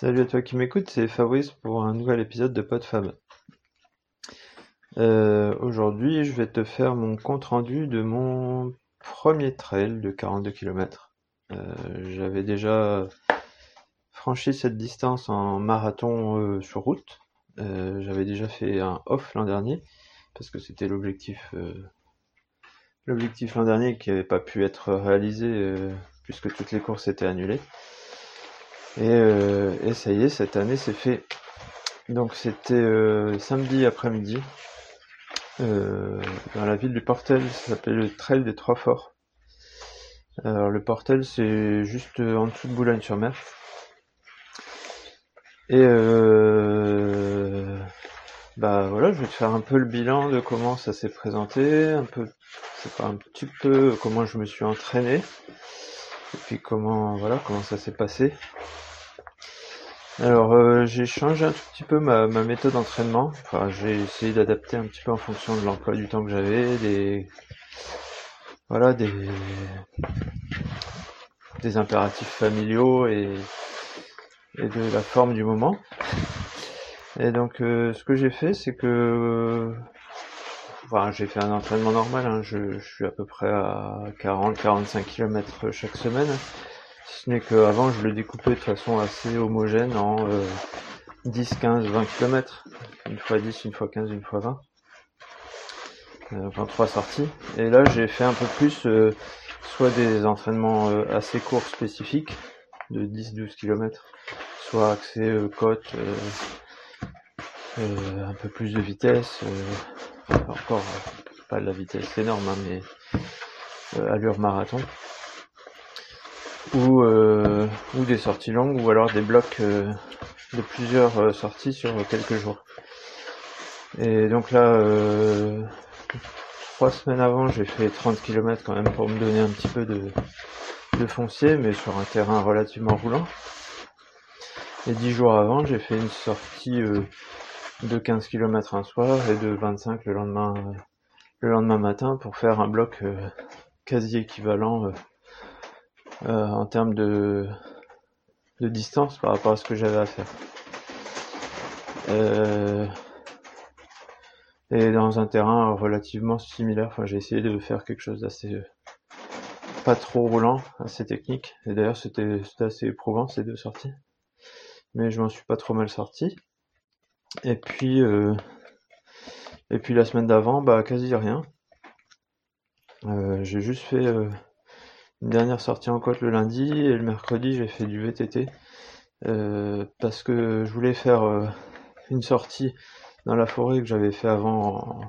Salut à toi qui m'écoute, c'est Fabrice pour un nouvel épisode de PodFab. Euh, aujourd'hui, je vais te faire mon compte rendu de mon premier trail de 42 km. Euh, j'avais déjà franchi cette distance en marathon euh, sur route. J'avais déjà fait un off l'an dernier parce que c'était l'objectif l'objectif l'an dernier qui n'avait pas pu être réalisé puisque toutes les courses étaient annulées. Euh, et, ça y est, cette année c'est fait. Donc c'était euh, samedi après-midi euh, dans la ville du Portel, ça s'appelle le Trail des Trois Forts. Alors le Portel c'est juste en dessous de Boulogne-sur-Mer. Et bah voilà, je vais te faire un peu le bilan de comment ça s'est présenté, un peu, c'est pas un petit peu comment je me suis entraîné, et puis comment voilà comment ça s'est passé. Alors euh, j'ai changé un tout petit peu ma, méthode d'entraînement. Enfin, j'ai essayé d'adapter un petit peu en fonction de l'emploi du temps que j'avais, des voilà des des impératifs familiaux et, et de la forme du moment. Et donc euh, ce que j'ai fait, c'est que j'ai fait un entraînement normal. Hein. Je, suis à peu près à 40-45 km chaque semaine. Ce n'est qu'avant, je le découpais de façon assez homogène en 10, 15, 20 km. Une fois 10, une fois 15, une fois 20. Euh, enfin, trois sorties. Et là, j'ai fait un peu plus, euh, soit des entraînements euh, assez courts spécifiques, de 10-12 km, soit accès côte, un peu plus de vitesse, encore pas de la vitesse énorme, hein, mais allure marathon ou, euh, ou des sorties longues ou alors des blocs euh, de plusieurs euh, sorties sur quelques jours. Et donc là, trois semaines avant, j'ai fait 30 km quand même pour me donner un petit peu de foncier, mais sur un terrain relativement roulant. Et dix jours avant, j'ai fait une sortie de 15 km un soir et de 25 le lendemain, le lendemain matin pour faire un bloc quasi équivalent euh, en termes de, de distance par rapport à ce que j'avais à faire. Euh, et dans un terrain relativement similaire, enfin j'ai essayé de faire quelque chose d'assez pas trop roulant, assez technique. Et d'ailleurs c'était assez éprouvant ces deux sorties. Mais je m'en suis pas trop mal sorti. Et puis euh, et puis la semaine d'avant, bah quasi rien. Euh, j'ai juste fait une dernière sortie en côte le lundi et le mercredi j'ai fait du VTT euh, parce que je voulais faire euh, une sortie dans la forêt que j'avais fait avant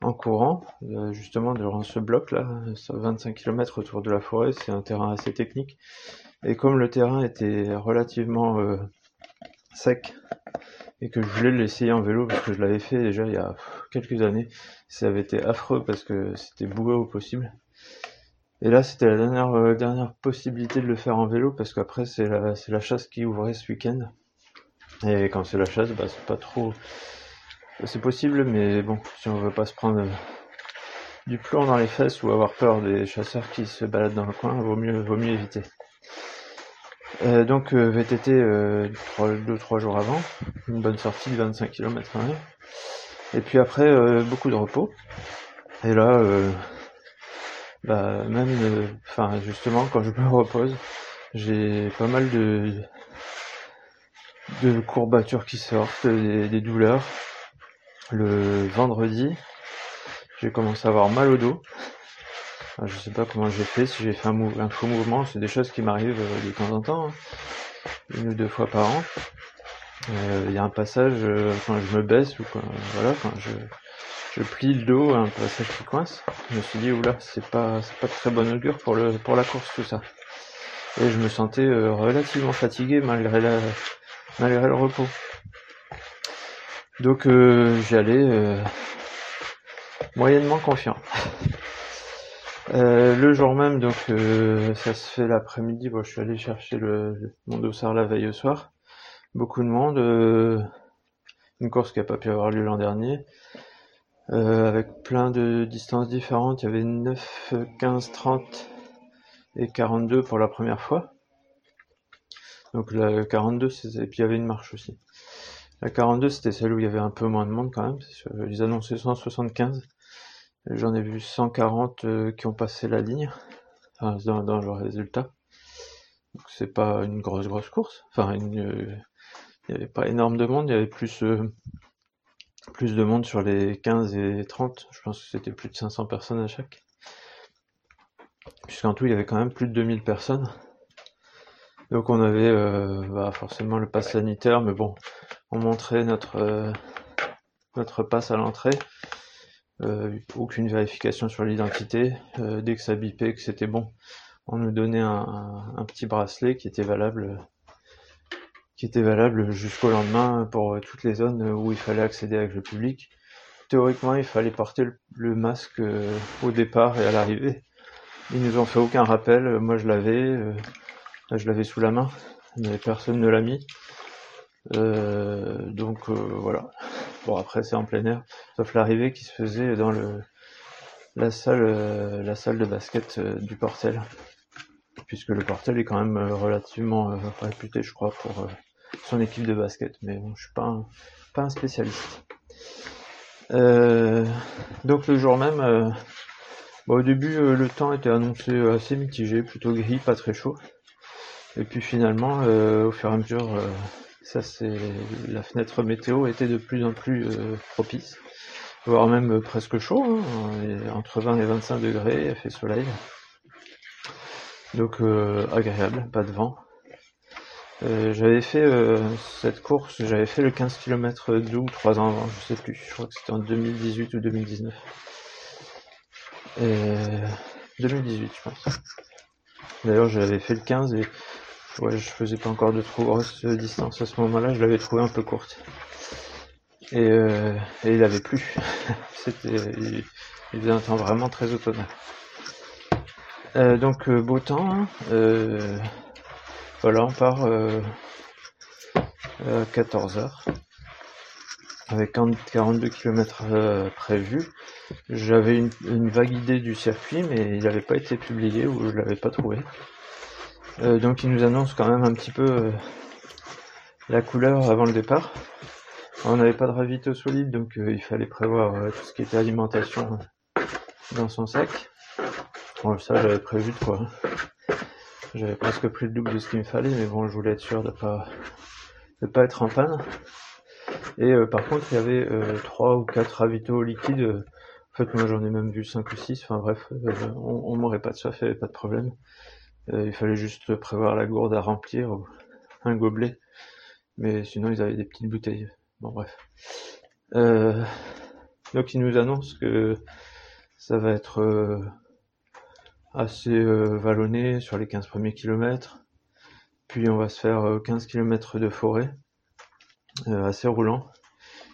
en, courant euh, justement durant ce bloc là 25 km autour de la forêt. C'est un terrain assez technique. Et comme le terrain était relativement sec et que je voulais l'essayer en vélo parce que je l'avais fait déjà il y a quelques années ça avait été affreux parce que c'était boueux au possible et là, c'était la dernière, euh, dernière possibilité de le faire en vélo parce qu'après, c'est la, la chasse qui ouvrait ce week-end. Et quand c'est la chasse, bah, c'est pas trop. C'est possible, mais bon, si on veut pas se prendre du plomb dans les fesses ou avoir peur des chasseurs qui se baladent dans le coin, vaut mieux, vaut mieux éviter. Euh, donc VTT 2-3 jours avant, une bonne sortie de 25 km Et puis après, beaucoup de repos. Et là, bah même, euh, enfin justement quand je me repose, j'ai pas mal de de courbatures qui sortent, des, douleurs. Le vendredi, j'ai commencé à avoir mal au dos. Je sais pas comment j'ai fait, si j'ai fait un, faux mouvement, c'est des choses qui m'arrivent euh, de temps en temps, hein. une ou deux fois par an. Euh, il y a un passage quand je me baisse ou quand voilà quand je je plie le dos, un passage qui coince. Je me suis dit, oula, c'est pas, c'est pas très bon augure pour le, pour la course, tout ça. Et je me sentais euh, relativement fatigué malgré la, malgré le repos. Donc, euh, j'y allais euh, moyennement confiant. Le jour même, donc, ça se fait l'après-midi. Bon, je suis allé chercher le, mon dossard la veille au soir. Beaucoup de monde. une course qui a pas pu avoir lieu l'an dernier. Euh, avec plein de distances différentes. Il y avait 9, 15, 30 et 42 pour la première fois. Donc la 42, et puis il y avait une marche aussi. La 42, c'était celle où il y avait un peu moins de monde quand même. Ils annonçaient 175. J'en ai vu 140 euh, qui ont passé la ligne enfin, dans, le résultat. Donc c'est pas une grosse grosse course. Enfin, euh, il n'y avait pas énorme de monde. Il y avait plus euh, plus de monde sur les 15 et 30. Je pense que c'était plus de 500 personnes à chaque. Puisqu'en tout, il y avait quand même plus de 2000 personnes. Donc on avait euh, bah, forcément le pass sanitaire, mais bon, on montrait notre euh, notre passe à l'entrée. Euh, aucune vérification sur l'identité. dès que ça bipait, que c'était bon, on nous donnait un, petit bracelet qui était valable qui était valable jusqu'au lendemain pour toutes les zones où il fallait accéder avec le public. Théoriquement, il fallait porter le, masque au départ et à l'arrivée. Ils nous ont fait aucun rappel. Moi, je l'avais je l'avais sous la main, mais personne ne l'a mis. Euh, donc euh, voilà. Bon après c'est en plein air, sauf l'arrivée qui se faisait dans le la salle euh, de basket du Portel, puisque le Portel est quand même relativement réputé je crois pour son équipe de basket, mais bon je suis pas un, pas un spécialiste. donc le jour même, au début le temps était annoncé assez mitigé, plutôt gris, pas très chaud. Et puis finalement, euh, au fur et à mesure, euh, ça c'est la fenêtre météo était de plus en plus euh, propice, voire même presque chaud, hein, entre 20 et 25 degrés, il fait soleil. Donc agréable, pas de vent. j'avais fait cette course, j'avais fait le 15 km deux ou trois ans avant, je sais plus, je crois que c'était en 2018 ou 2019. 2018 je pense. D'ailleurs j'avais fait le 15 et Ouais, je faisais pas encore de trop grosses distances à ce moment-là, je l'avais trouvé un peu courte. Et, euh, et il avait plu. C'était, il, faisait un temps vraiment très automnal. Euh, donc euh, beau temps. Hein. Euh, voilà, on part euh, à 14h avec 42 km prévus. J'avais une, une, vague idée du circuit, mais il n'avait pas été publié ou je l'avais pas trouvé. Euh, donc il nous annonce quand même un petit peu euh, la couleur avant le départ. On n'avait pas de ravito solide, donc euh, il fallait prévoir tout ce qui était alimentation dans son sac. Bon, ça j'avais prévu de quoi. Hein. J'avais presque pris le double de ce qu'il me fallait, mais bon, je voulais être sûr de pas de pas être en panne. Et par contre, il y avait trois ou quatre ravitaux liquides. En fait, moi j'en ai même vu cinq ou six. Enfin bref, on, on m'aurait pas de soif, pas de problème. Euh, il fallait juste prévoir la gourde à remplir ou un gobelet. Mais sinon, ils avaient des petites bouteilles. Bon, bref. Euh, donc, ils nous annoncent que ça va être euh, assez vallonné sur les 15 premiers kilomètres. Puis, on va se faire 15 kilomètres de forêt, assez roulant.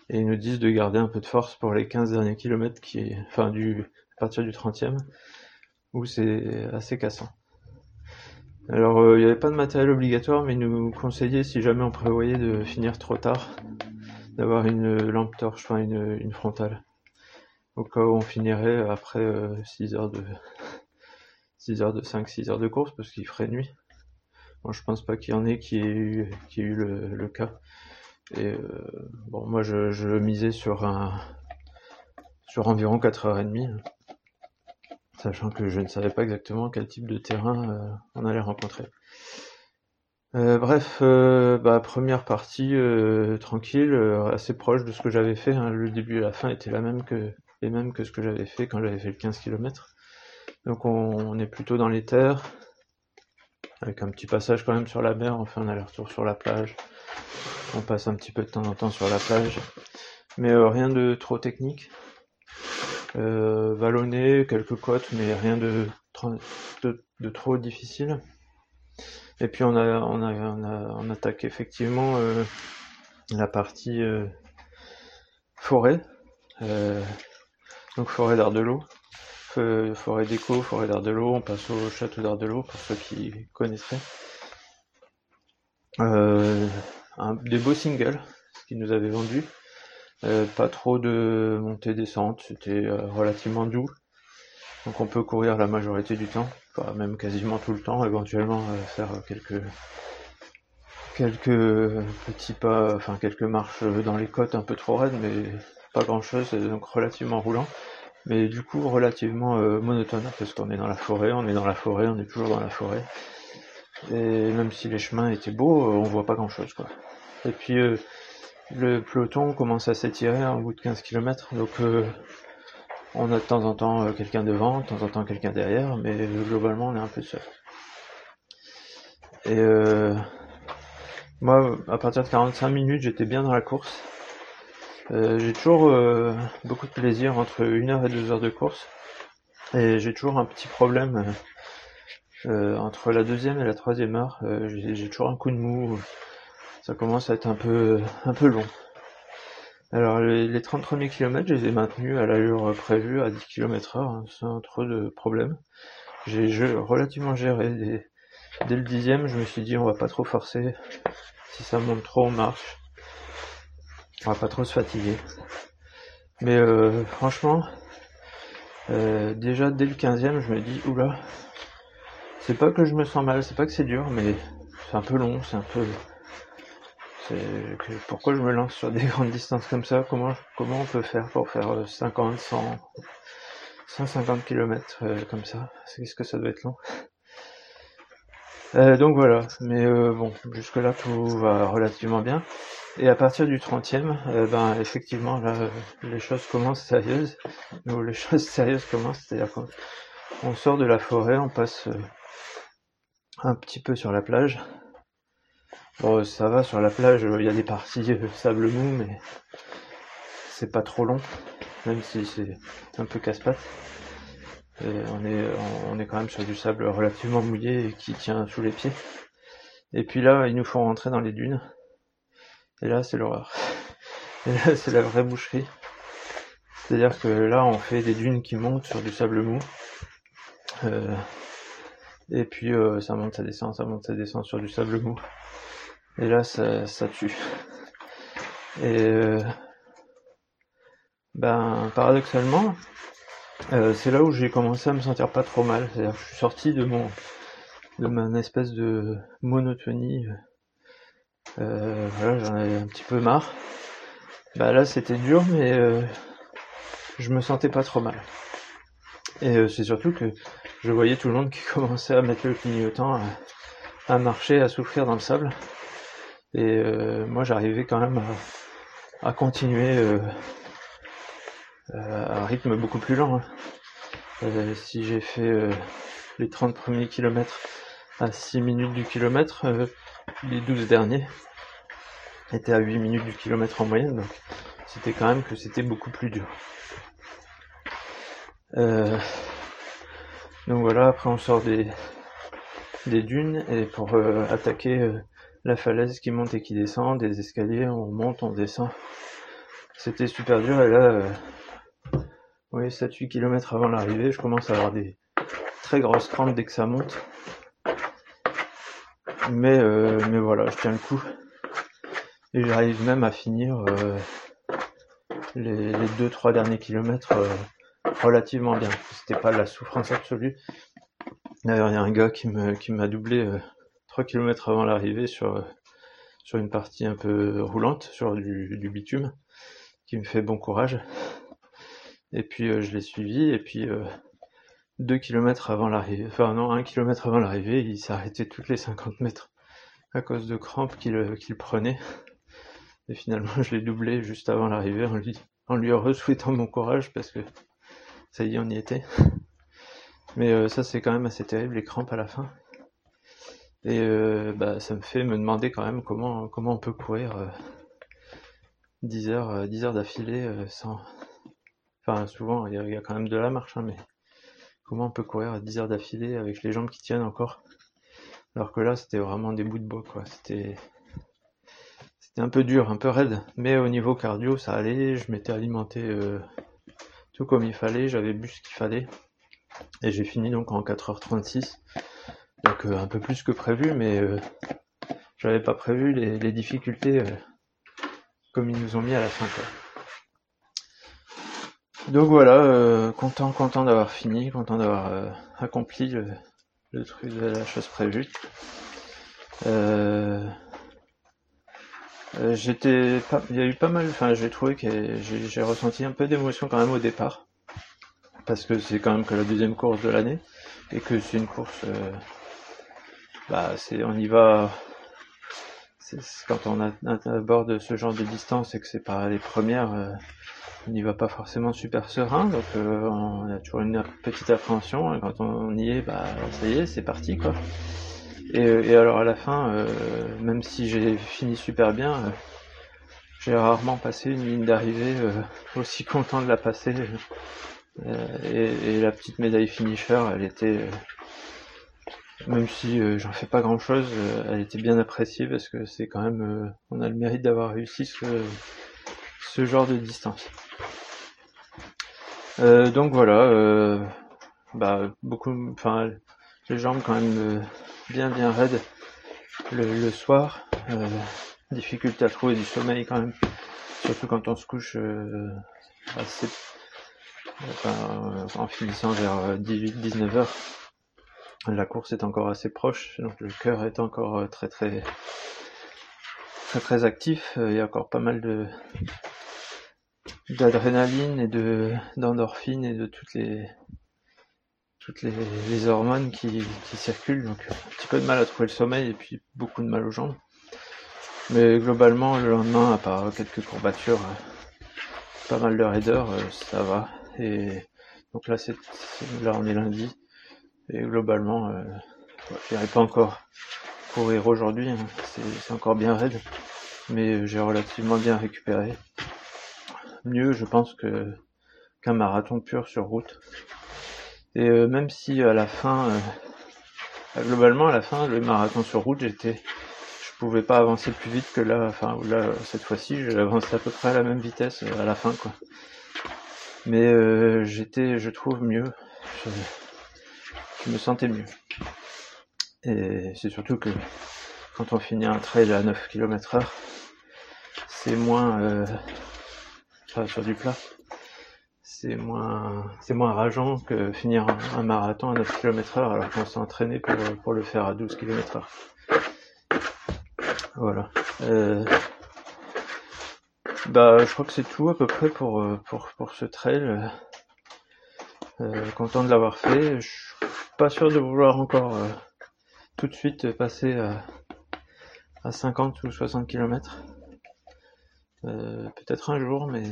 Et ils nous disent de garder un peu de force pour les 15 derniers kilomètres, qui enfin, du, à partir du 30e, où c'est assez cassant. Alors, euh, il n'y avait pas de matériel obligatoire, mais nous conseillaient, si jamais on prévoyait de finir trop tard, d'avoir une lampe torche, enfin une, une, frontale. Au cas où on finirait après 6 euh, heures de 6 heures de 5, 6 heures de course, parce qu'il ferait nuit. Moi, je pense pas qu'il y en ait qui ait eu, qui ait eu le, le cas. Et euh, bon, moi, je, je misais sur un sur environ 4h30 sachant que je ne savais pas exactement quel type de terrain euh, on allait rencontrer. Euh, bref, euh, bah, première partie tranquille, assez proche de ce que j'avais fait. Hein. Le début et la fin étaient la même que, les mêmes que ce que j'avais fait quand j'avais fait le 15 km. Donc on, est plutôt dans les terres, avec un petit passage quand même sur la mer, on fait un aller-retour sur la plage. On passe un petit peu de temps en temps sur la plage, mais rien de trop technique euh, vallonné, quelques côtes, mais rien de, trop difficile. Et puis on a on a on, attaque effectivement euh, la partie euh, forêt, euh, donc forêt d'Ardelot, forêt d'écho, forêt d'Ardelot. On passe au château d'Ardelot pour ceux qui connaisseraient. Un, des beaux singles, ce qu'ils nous avaient vendu. Euh, pas trop de montée descente, c'était euh, relativement doux. Donc on peut courir la majorité du temps, même quasiment tout le temps, éventuellement euh, faire quelques quelques petits pas, enfin quelques marches dans les côtes un peu trop raides, mais pas grand chose, donc relativement roulant. Mais du coup relativement monotone, parce qu'on est dans la forêt, on est dans la forêt, on est toujours dans la forêt. Et même si les chemins étaient beaux, on voit pas grand chose quoi. Et puis le peloton commence à s'étirer au bout de 15 km, donc euh, on a de temps en temps quelqu'un devant, de temps en temps quelqu'un derrière, mais globalement on est un peu seul. Et moi, à partir de 45 minutes, j'étais bien dans la course. Euh, j'ai toujours euh, beaucoup de plaisir entre une heure et deux heures de course. Et j'ai toujours un petit problème euh, entre la deuxième et la troisième heure. j'ai toujours un coup de mou. Ça commence à être un peu, un peu long. Alors les, les 30 premiers kilomètres, je les ai maintenus à l'allure prévue à 10 km heure, hein, sans trop de problèmes. J'ai relativement géré dès le dixième, je me suis dit on va pas trop forcer. Si ça monte trop, on marche. On va pas trop se fatiguer. Mais euh, franchement, euh, déjà dès le quinzième, je me dis oula, c'est pas que je me sens mal, c'est pas que c'est dur, mais c'est un peu long, c'est un peu. Pourquoi je me lance sur des grandes distances comme ça? Comment comment on peut faire pour faire 50, 100, 150 km comme ça? Qu'est-ce que ça doit être long? Euh, donc voilà, mais euh, bon, jusque là tout va relativement bien. Et à partir du 30e, euh, ben effectivement là les choses commencent sérieuses. Ou les choses sérieuses commencent, c'est-à-dire qu'on sort de la forêt, on passe un petit peu sur la plage. Bon ça va sur la plage, il y a des parties de sable mou, mais c'est pas trop long, même si c'est un peu casse-pattes on est, on est quand même sur du sable relativement mouillé et qui tient sous les pieds. Et puis là, ils nous font rentrer dans les dunes. Et là, c'est l'horreur. Et là, c'est la vraie boucherie. C'est-à-dire que là, on fait des dunes qui montent sur du sable mou. Euh, et puis, euh, ça monte, ça descend, ça monte, ça descend sur du sable mou. Et là, ça, tue. Et euh, ben, paradoxalement, euh, c'est là où j'ai commencé à me sentir pas trop mal. C'est-à-dire que je suis sorti de mon de mon espèce de monotonie. Euh, voilà, j'en avais un petit peu marre. Bah là c'était dur mais je me sentais pas trop mal. Et c'est surtout que je voyais tout le monde qui commençait à mettre le clignotant, à marcher, à souffrir dans le sable. Et moi j'arrivais quand même à, à continuer euh, à un rythme beaucoup plus lent. Hein. Euh, si j'ai fait euh, les 30 premiers kilomètres à 6 minutes du kilomètre, les 12 derniers étaient à 8 minutes du kilomètre en moyenne, donc c'était quand même que c'était beaucoup plus dur. donc voilà, après on sort des, des dunes et pour attaquer la falaise qui monte et qui descend, des escaliers, on monte, on descend. C'était super dur et là oui, 7-8 km avant l'arrivée, je commence à avoir des très grosses crampes dès que ça monte. Mais, euh, mais voilà, je tiens le coup. Et j'arrive même à finir euh, les, 2-3 derniers kilomètres euh, relativement bien. C'était pas la souffrance absolue. D'ailleurs, il y a un gars qui me qui m'a doublé 3 km avant l'arrivée sur, sur une partie un peu roulante, sur du, du bitume, qui me fait bon courage. Et puis euh, je l'ai suivi, et puis euh, deux kilomètres avant l'arrivée, enfin non, un kilomètre avant l'arrivée, il arrêté toutes les 50 mètres à cause de crampes qu'il euh, prenait. Et finalement, je l'ai doublé juste avant l'arrivée en lui, en lui re-souhaitant mon courage parce que ça y est, on y était. Mais ça, c'est quand même assez terrible, les crampes à la fin. Et bah, ça me fait me demander quand même comment, comment on peut courir 10 heures, 10 heures d'affilée sans, Enfin, souvent, il y, a, quand même de la marche, hein, mais comment on peut courir à 10 heures d'affilée avec les jambes qui tiennent encore? Alors que là, c'était vraiment des bouts de bois, quoi. C'était c'était un peu dur, un peu raide, mais au niveau cardio, ça allait. Je m'étais alimenté euh, tout comme il fallait, j'avais bu ce qu'il fallait, et j'ai fini donc en 4h36, donc euh, un peu plus que prévu, mais euh, j'avais pas prévu les, difficultés comme ils nous ont mis à la fin. Donc voilà, euh, content, content d'avoir fini, content d'avoir euh, accompli le, truc de la chose prévue. Euh, Euh, j'étais pas, il y a eu pas mal, enfin j'ai trouvé que j'ai, ressenti un peu d'émotion quand même au départ, parce que c'est quand même que la deuxième course de l'année et que c'est une course, euh, bah c'est, on y va, quand on aborde ce genre de distance et que c'est pas les premières, euh, on n'y va pas forcément super serein, donc euh, on a toujours une petite appréhension et quand on y est, bah ça y est, c'est parti quoi. Et, alors à la fin, euh, même si j'ai fini super bien, j'ai rarement passé une ligne d'arrivée aussi content de la passer. Et, la petite médaille finisher, elle était, même si j'en fais pas grand chose, elle était bien appréciée parce que c'est quand même, on a le mérite d'avoir réussi ce, ce genre de distance. donc voilà, bah beaucoup, enfin les jambes quand même bien bien raide le, soir. Euh, difficulté à trouver du sommeil quand même, surtout quand on se couche euh, assez, en finissant vers 18-19 heures. La course est encore assez proche, donc le cœur est encore euh, très très très très actif. Il y a encore pas mal de d'adrénaline et de d'endorphine et de toutes les toutes les, hormones qui, circulent, donc un petit peu de mal à trouver le sommeil et puis beaucoup de mal aux jambes. Mais globalement, le lendemain, à part quelques courbatures, euh, pas mal de raideurs, euh, ça va. Et donc là, c'est là on est lundi et globalement, euh, j'irai pas encore courir aujourd'hui, hein. c'est encore bien raide, mais j'ai relativement bien récupéré. Mieux, je pense que qu'un marathon pur sur route. Et euh, même si à la fin, euh, bah, globalement à la fin, le marathon sur route, j'étais, je pouvais pas avancer plus vite que là. Enfin là, cette fois-ci, j'avançais à peu près à la même vitesse euh, à la fin, quoi. Mais j'étais, je trouve mieux. Je, me sentais mieux. Et c'est surtout que quand on finit un trail à 9 km heure, c'est moins, enfin, sur du plat, c'est moins c'est moins rageant que finir un, marathon à 9 km heure alors qu'on s'est entraîné pour, le faire à 12 km heure. Voilà. Euh, bah je crois que c'est tout à peu près pour, pour, pour ce trail. Euh, content de l'avoir fait. Je pas sûr de vouloir encore euh, tout de suite passer à, à 50 ou 60 km. Peut-être un jour, mais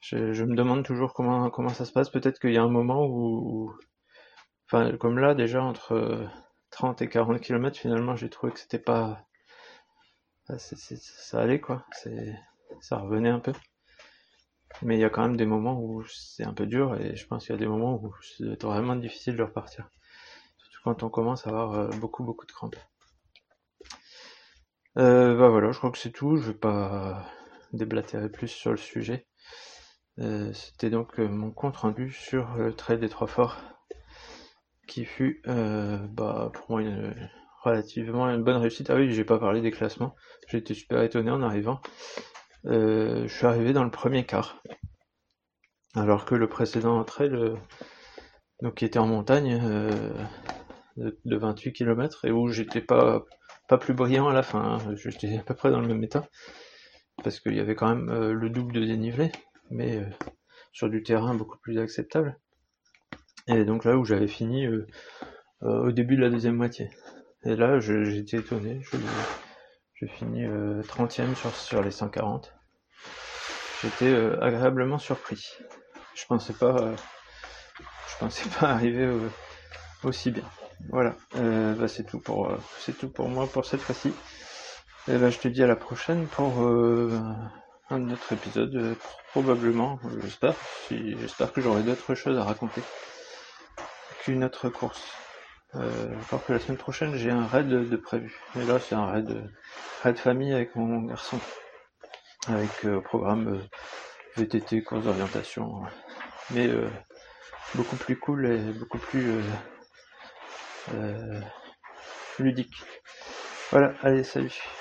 je, me demande toujours comment, comment ça se passe. Peut-être qu'il y a un moment où, enfin, comme là, déjà, entre 30 et 40 km, finalement, j'ai trouvé que c'était pas, ça allait, quoi. Ça revenait un peu. Mais il y a quand même des moments où c'est un peu dur et je pense qu'il y a des moments où c'est vraiment difficile de repartir. Surtout quand on commence à avoir euh, beaucoup, beaucoup de crampes. Euh, bah voilà, je crois que c'est tout. Je vais pas déblatérer plus sur le sujet. Euh, c'était donc mon compte rendu sur le trail des Trois Forts, qui fut bah, pour moi une, relativement une bonne réussite. Ah oui, j'ai pas parlé des classements. Été super étonné en arrivant. Je suis arrivé dans le premier quart, alors que le précédent trail, donc qui était en montagne, de, 28 km et où j'étais pas pas plus brillant à la fin. Hein. J'étais à peu près dans le même état parce qu'il y avait quand même le double de dénivelé mais euh, sur du terrain beaucoup plus acceptable. Et donc là où j'avais fini euh, euh, au début de la deuxième moitié. Et là j'étais étonné, j'ai fini 30ème sur, sur les 140. J'étais agréablement surpris. Je pensais pas je pensais pas arriver aussi bien. Voilà, bah, c'est tout pour c'est tout pour moi pour cette fois-ci. Et bah, je te dis à la prochaine pour un autre épisode, euh, probablement, j'espère. Si, j'espère que j'aurai d'autres choses à raconter qu'une autre course. Euh, encore que la semaine prochaine, j'ai un raid de, prévu. Et là, c'est un raid, raid famille avec mon garçon. Avec euh, programme euh, VTT, course d'orientation. Mais beaucoup plus cool et beaucoup plus ludique. Voilà, allez, salut.